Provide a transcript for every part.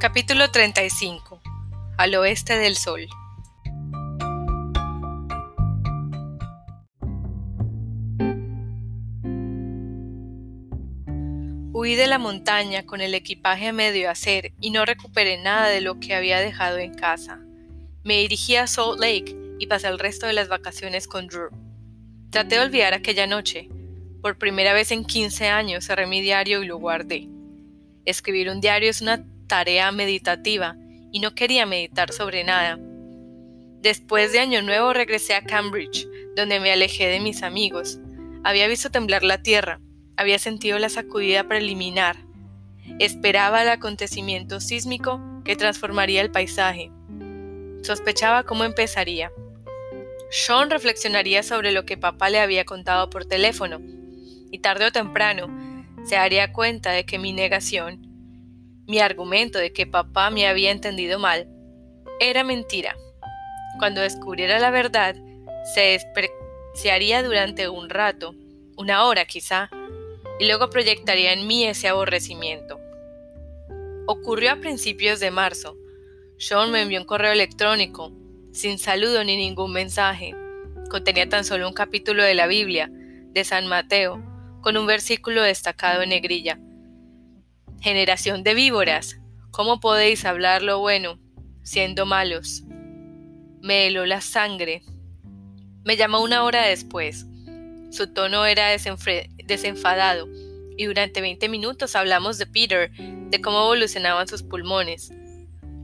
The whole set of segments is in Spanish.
Capítulo 35 Al oeste del sol Huí de la montaña con el equipaje a medio hacer y no recuperé nada de lo que había dejado en casa. Me dirigí a Salt Lake y pasé el resto de las vacaciones con Drew. Traté de olvidar aquella noche. Por primera vez en 15 años cerré mi diario y lo guardé. Escribir un diario es una tarea meditativa y no quería meditar sobre nada. Después de Año Nuevo regresé a Cambridge, donde me alejé de mis amigos. Había visto temblar la tierra había sentido la sacudida preliminar. Esperaba el acontecimiento sísmico que transformaría el paisaje. Sospechaba cómo empezaría. Sean reflexionaría sobre lo que papá le había contado por teléfono, y tarde o temprano se daría cuenta de que mi negación, mi argumento de que papá me había entendido mal, era mentira. Cuando descubriera la verdad, se despreciaría durante un rato, una hora quizá, y luego proyectaría en mí ese aborrecimiento. Ocurrió a principios de marzo. Sean me envió un correo electrónico, sin saludo ni ningún mensaje. Contenía tan solo un capítulo de la Biblia, de San Mateo, con un versículo destacado en negrilla. Generación de víboras, ¿cómo podéis hablar lo bueno, siendo malos? Me heló la sangre. Me llamó una hora después. Su tono era desenfadado y durante 20 minutos hablamos de Peter, de cómo evolucionaban sus pulmones.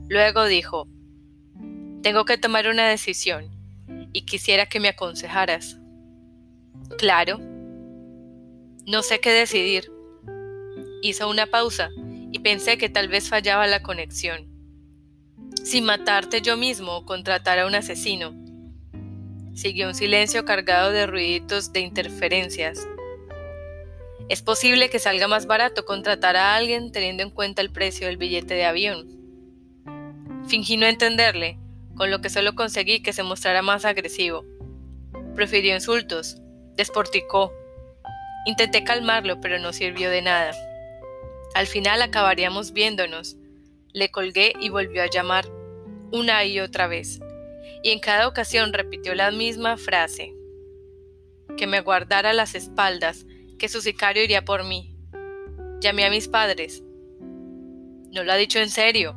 Luego dijo, tengo que tomar una decisión y quisiera que me aconsejaras. Claro. No sé qué decidir. Hizo una pausa y pensé que tal vez fallaba la conexión. Si matarte yo mismo o contratar a un asesino. Siguió un silencio cargado de ruiditos de interferencias. Es posible que salga más barato contratar a alguien teniendo en cuenta el precio del billete de avión. Fingí no entenderle, con lo que solo conseguí que se mostrara más agresivo. Prefirió insultos, desporticó. Intenté calmarlo, pero no sirvió de nada. Al final acabaríamos viéndonos. Le colgué y volvió a llamar, una y otra vez y en cada ocasión repitió la misma frase, que me guardara las espaldas, que su sicario iría por mí. Llamé a mis padres. No lo ha dicho en serio,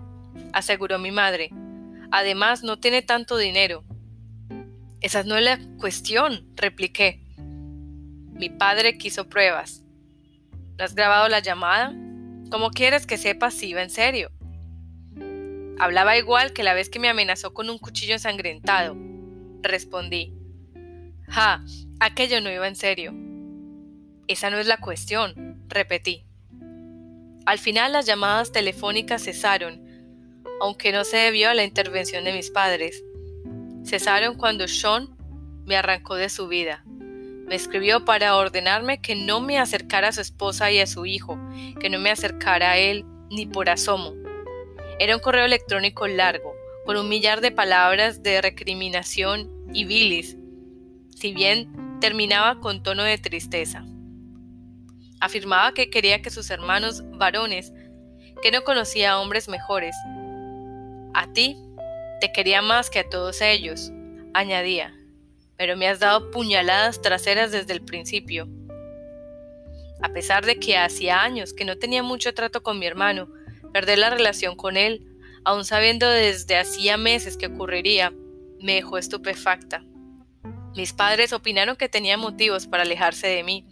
aseguró mi madre. Además, no tiene tanto dinero. Esa no es la cuestión, repliqué. Mi padre quiso pruebas. ¿No has grabado la llamada? ¿Cómo quieres que sepa si iba en serio? Hablaba igual que la vez que me amenazó con un cuchillo ensangrentado. Respondí. Ja, aquello no iba en serio. Esa no es la cuestión, repetí. Al final las llamadas telefónicas cesaron, aunque no se debió a la intervención de mis padres. Cesaron cuando Sean me arrancó de su vida. Me escribió para ordenarme que no me acercara a su esposa y a su hijo, que no me acercara a él ni por asomo, era un correo electrónico largo, con un millar de palabras de recriminación y bilis, si bien terminaba con tono de tristeza. Afirmaba que quería que sus hermanos varones, que no conocía a hombres mejores, a ti te quería más que a todos ellos, añadía, pero me has dado puñaladas traseras desde el principio. A pesar de que hacía años que no tenía mucho trato con mi hermano, Perder la relación con él, aun sabiendo desde hacía meses que ocurriría, me dejó estupefacta. Mis padres opinaron que tenía motivos para alejarse de mí.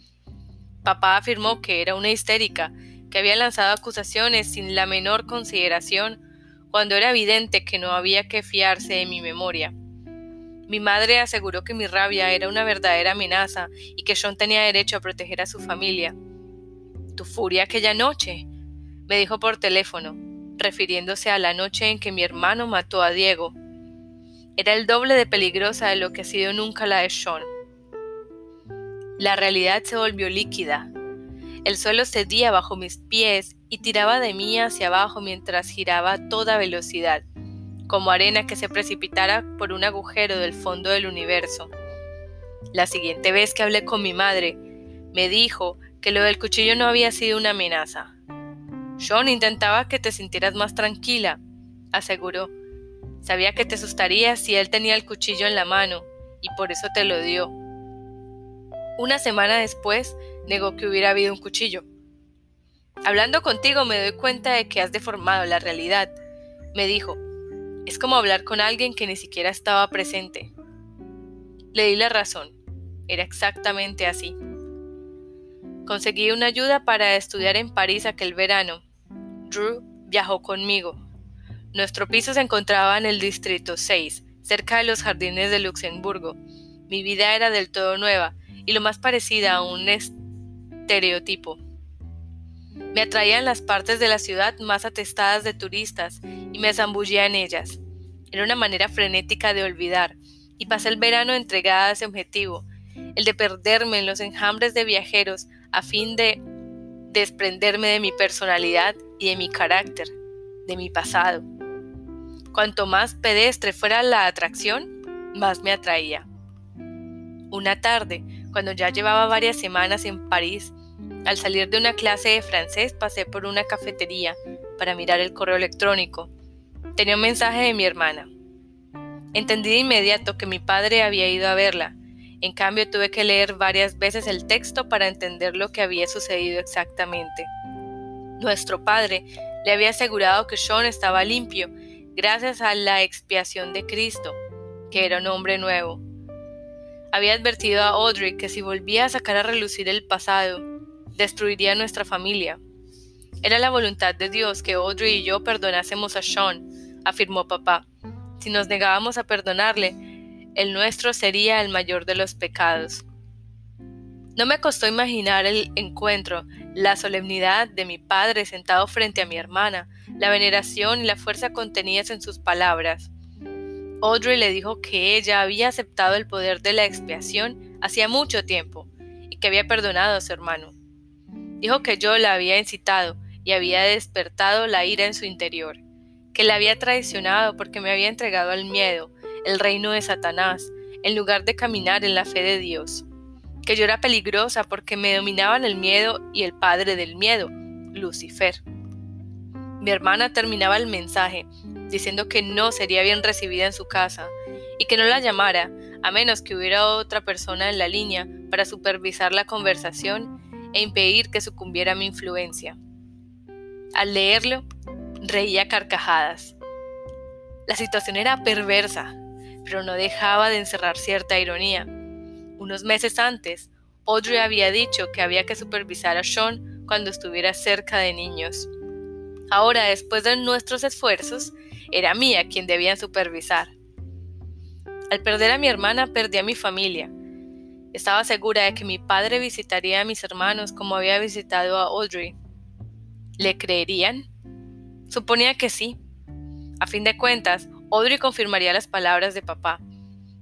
Papá afirmó que era una histérica, que había lanzado acusaciones sin la menor consideración, cuando era evidente que no había que fiarse de mi memoria. Mi madre aseguró que mi rabia era una verdadera amenaza y que Sean tenía derecho a proteger a su familia. Tu furia aquella noche, me dijo por teléfono, refiriéndose a la noche en que mi hermano mató a Diego. Era el doble de peligrosa de lo que ha sido nunca la de Sean. La realidad se volvió líquida. El suelo cedía bajo mis pies y tiraba de mí hacia abajo mientras giraba a toda velocidad, como arena que se precipitara por un agujero del fondo del universo. La siguiente vez que hablé con mi madre, me dijo que lo del cuchillo no había sido una amenaza, Sean intentaba que te sintieras más tranquila, aseguró. Sabía que te asustaría si él tenía el cuchillo en la mano, y por eso te lo dio. Una semana después, negó que hubiera habido un cuchillo. Hablando contigo me doy cuenta de que has deformado la realidad, me dijo. Es como hablar con alguien que ni siquiera estaba presente. Le di la razón. Era exactamente así. Conseguí una ayuda para estudiar en París aquel verano. Drew viajó conmigo. Nuestro piso se encontraba en el distrito 6, cerca de los jardines de Luxemburgo. Mi vida era del todo nueva y lo más parecida a un estereotipo. Me atraían las partes de la ciudad más atestadas de turistas y me zambullía en ellas. Era una manera frenética de olvidar, y pasé el verano entregada a ese objetivo, el de perderme en los enjambres de viajeros a fin de desprenderme de mi personalidad y de mi carácter, de mi pasado. Cuanto más pedestre fuera la atracción, más me atraía. Una tarde, cuando ya llevaba varias semanas en París, al salir de una clase de francés pasé por una cafetería para mirar el correo electrónico. Tenía un mensaje de mi hermana. Entendí de inmediato que mi padre había ido a verla en cambio, tuve que leer varias veces el texto para entender lo que había sucedido exactamente. Nuestro padre le había asegurado que Sean estaba limpio gracias a la expiación de Cristo, que era un hombre nuevo. Había advertido a Audrey que si volvía a sacar a relucir el pasado, destruiría nuestra familia. Era la voluntad de Dios que Audrey y yo perdonásemos a Sean, afirmó papá. Si nos negábamos a perdonarle, el nuestro sería el mayor de los pecados. No me costó imaginar el encuentro, la solemnidad de mi padre sentado frente a mi hermana, la veneración y la fuerza contenidas en sus palabras. Audrey le dijo que ella había aceptado el poder de la expiación hacía mucho tiempo y que había perdonado a su hermano. Dijo que yo la había incitado y había despertado la ira en su interior, que la había traicionado porque me había entregado al miedo, el reino de Satanás, en lugar de caminar en la fe de Dios. Que yo era peligrosa porque me dominaban el miedo y el padre del miedo, Lucifer. Mi hermana terminaba el mensaje diciendo que no sería bien recibida en su casa y que no la llamara a menos que hubiera otra persona en la línea para supervisar la conversación e impedir que sucumbiera mi influencia. Al leerlo, reía carcajadas. La situación era perversa, pero no dejaba de encerrar cierta ironía. Unos meses antes, Audrey había dicho que había que supervisar a Sean cuando estuviera cerca de niños. Ahora, después de nuestros esfuerzos, era mía quien debían supervisar. Al perder a mi hermana, perdí a mi familia. Estaba segura de que mi padre visitaría a mis hermanos como había visitado a Audrey. ¿Le creerían? Suponía que sí. A fin de cuentas, Audrey confirmaría las palabras de papá.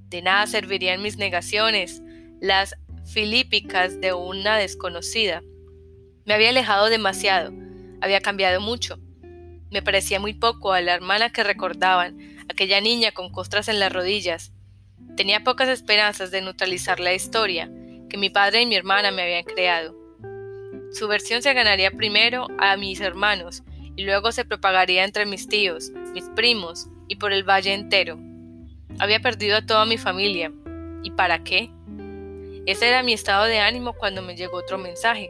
De nada servirían mis negaciones, las filípicas de una desconocida. Me había alejado demasiado, había cambiado mucho. Me parecía muy poco a la hermana que recordaban, aquella niña con costras en las rodillas. Tenía pocas esperanzas de neutralizar la historia que mi padre y mi hermana me habían creado. Su versión se ganaría primero a mis hermanos y luego se propagaría entre mis tíos, mis primos y por el valle entero. Había perdido a toda mi familia. ¿Y para qué? Ese era mi estado de ánimo cuando me llegó otro mensaje.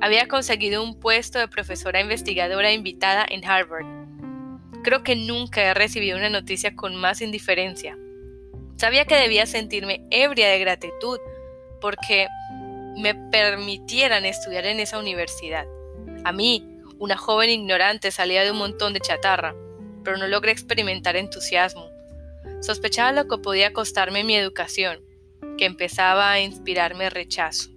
Había conseguido un puesto de profesora investigadora invitada en Harvard. Creo que nunca he recibido una noticia con más indiferencia. Sabía que debía sentirme ebria de gratitud porque me permitieran estudiar en esa universidad. A mí, una joven ignorante salía de un montón de chatarra pero no logré experimentar entusiasmo. Sospechaba lo que podía costarme mi educación, que empezaba a inspirarme rechazo.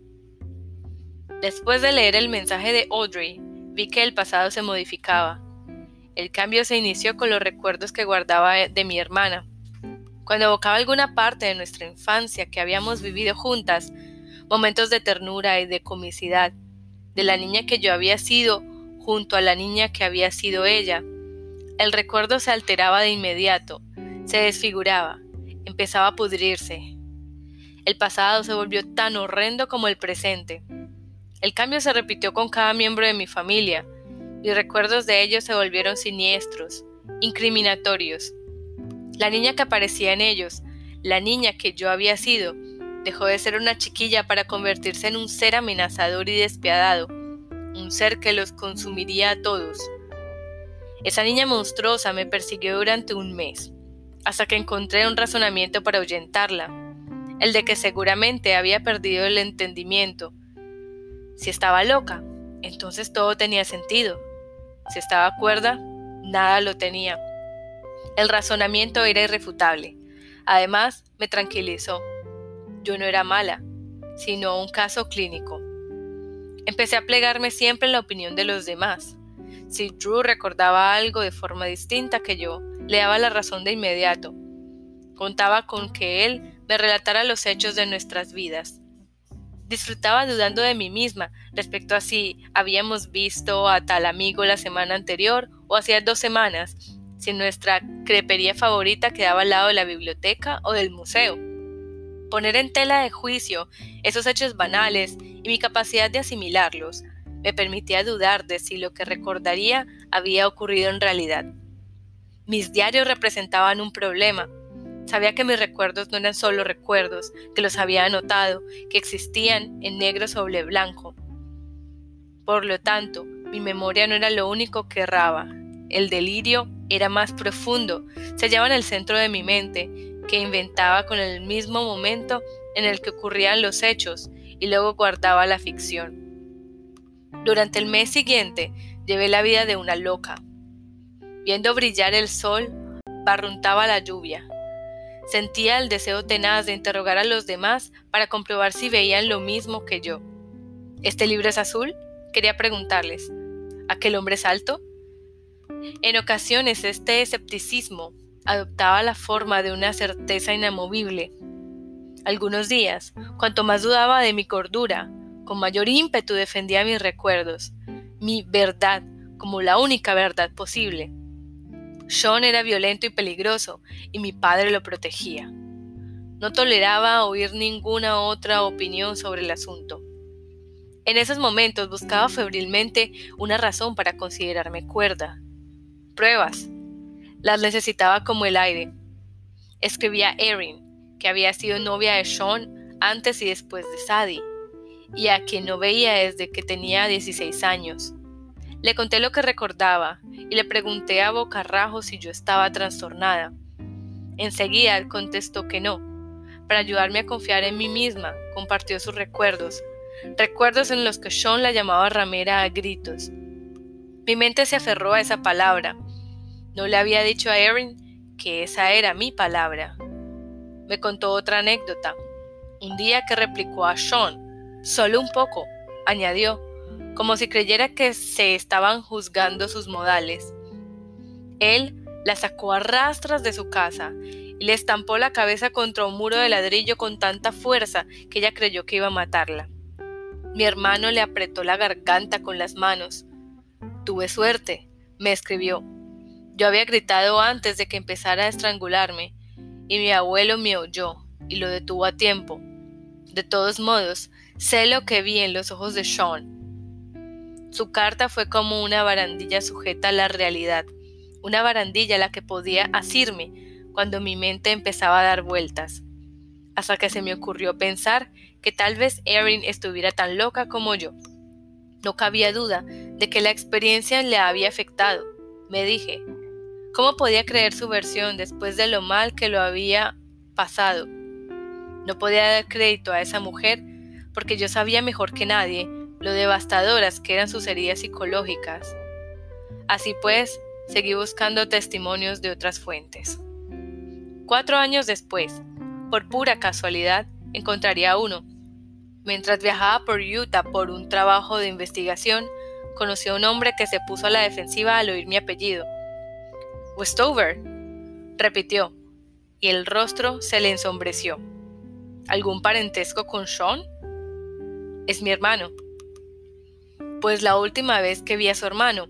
Después de leer el mensaje de Audrey, vi que el pasado se modificaba. El cambio se inició con los recuerdos que guardaba de mi hermana. Cuando evocaba alguna parte de nuestra infancia que habíamos vivido juntas, momentos de ternura y de comicidad, de la niña que yo había sido junto a la niña que había sido ella, el recuerdo se alteraba de inmediato, se desfiguraba, empezaba a pudrirse. El pasado se volvió tan horrendo como el presente. El cambio se repitió con cada miembro de mi familia. Mis recuerdos de ellos se volvieron siniestros, incriminatorios. La niña que aparecía en ellos, la niña que yo había sido, dejó de ser una chiquilla para convertirse en un ser amenazador y despiadado, un ser que los consumiría a todos. Esa niña monstruosa me persiguió durante un mes, hasta que encontré un razonamiento para ahuyentarla, el de que seguramente había perdido el entendimiento. Si estaba loca, entonces todo tenía sentido. Si estaba cuerda, nada lo tenía. El razonamiento era irrefutable. Además, me tranquilizó. Yo no era mala, sino un caso clínico. Empecé a plegarme siempre en la opinión de los demás. Si Drew recordaba algo de forma distinta que yo, le daba la razón de inmediato. Contaba con que él me relatara los hechos de nuestras vidas. Disfrutaba dudando de mí misma respecto a si habíamos visto a tal amigo la semana anterior o hacía dos semanas, si nuestra crepería favorita quedaba al lado de la biblioteca o del museo. Poner en tela de juicio esos hechos banales y mi capacidad de asimilarlos me permitía dudar de si lo que recordaría había ocurrido en realidad. Mis diarios representaban un problema. Sabía que mis recuerdos no eran solo recuerdos, que los había anotado, que existían en negro sobre blanco. Por lo tanto, mi memoria no era lo único que erraba. El delirio era más profundo, se hallaba en el centro de mi mente, que inventaba con el mismo momento en el que ocurrían los hechos y luego guardaba la ficción. Durante el mes siguiente llevé la vida de una loca. Viendo brillar el sol, barruntaba la lluvia. Sentía el deseo tenaz de interrogar a los demás para comprobar si veían lo mismo que yo. ¿Este libro es azul? Quería preguntarles. ¿Aquel hombre es alto? En ocasiones este escepticismo adoptaba la forma de una certeza inamovible. Algunos días, cuanto más dudaba de mi cordura, con mayor ímpetu defendía mis recuerdos, mi verdad como la única verdad posible. Sean era violento y peligroso, y mi padre lo protegía. No toleraba oír ninguna otra opinión sobre el asunto. En esos momentos buscaba febrilmente una razón para considerarme cuerda. Pruebas. Las necesitaba como el aire. Escribía Erin, que había sido novia de Sean antes y después de Sadie y a quien no veía desde que tenía 16 años. Le conté lo que recordaba y le pregunté a bocarrajo si yo estaba trastornada. Enseguida contestó que no. Para ayudarme a confiar en mí misma, compartió sus recuerdos, recuerdos en los que Sean la llamaba ramera a gritos. Mi mente se aferró a esa palabra. No le había dicho a Erin que esa era mi palabra. Me contó otra anécdota. Un día que replicó a Sean Solo un poco, añadió, como si creyera que se estaban juzgando sus modales. Él la sacó a rastras de su casa y le estampó la cabeza contra un muro de ladrillo con tanta fuerza que ella creyó que iba a matarla. Mi hermano le apretó la garganta con las manos. Tuve suerte, me escribió. Yo había gritado antes de que empezara a estrangularme, y mi abuelo me oyó y lo detuvo a tiempo. De todos modos, Sé lo que vi en los ojos de Sean. Su carta fue como una barandilla sujeta a la realidad, una barandilla a la que podía asirme cuando mi mente empezaba a dar vueltas, hasta que se me ocurrió pensar que tal vez Erin estuviera tan loca como yo. No cabía duda de que la experiencia le había afectado. Me dije, ¿cómo podía creer su versión después de lo mal que lo había pasado? No podía dar crédito a esa mujer porque yo sabía mejor que nadie lo devastadoras que eran sus heridas psicológicas. Así pues, seguí buscando testimonios de otras fuentes. Cuatro años después, por pura casualidad, encontraría uno. Mientras viajaba por Utah por un trabajo de investigación, conocí a un hombre que se puso a la defensiva al oír mi apellido. Westover, repitió, y el rostro se le ensombreció. ¿Algún parentesco con Sean? Es mi hermano. Pues la última vez que vi a su hermano,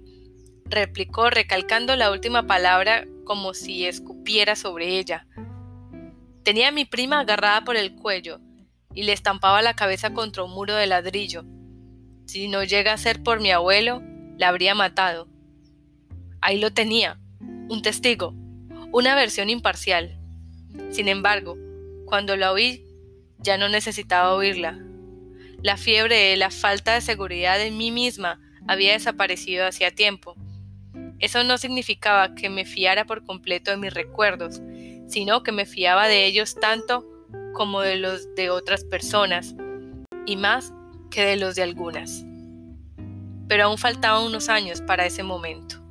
replicó recalcando la última palabra como si escupiera sobre ella. Tenía a mi prima agarrada por el cuello y le estampaba la cabeza contra un muro de ladrillo. Si no llega a ser por mi abuelo, La habría matado. Ahí lo tenía, un testigo, una versión imparcial. Sin embargo, cuando la oí, ya no necesitaba oírla. La fiebre de la falta de seguridad en mí misma había desaparecido hacía tiempo. Eso no significaba que me fiara por completo de mis recuerdos, sino que me fiaba de ellos tanto como de los de otras personas, y más que de los de algunas. Pero aún faltaban unos años para ese momento.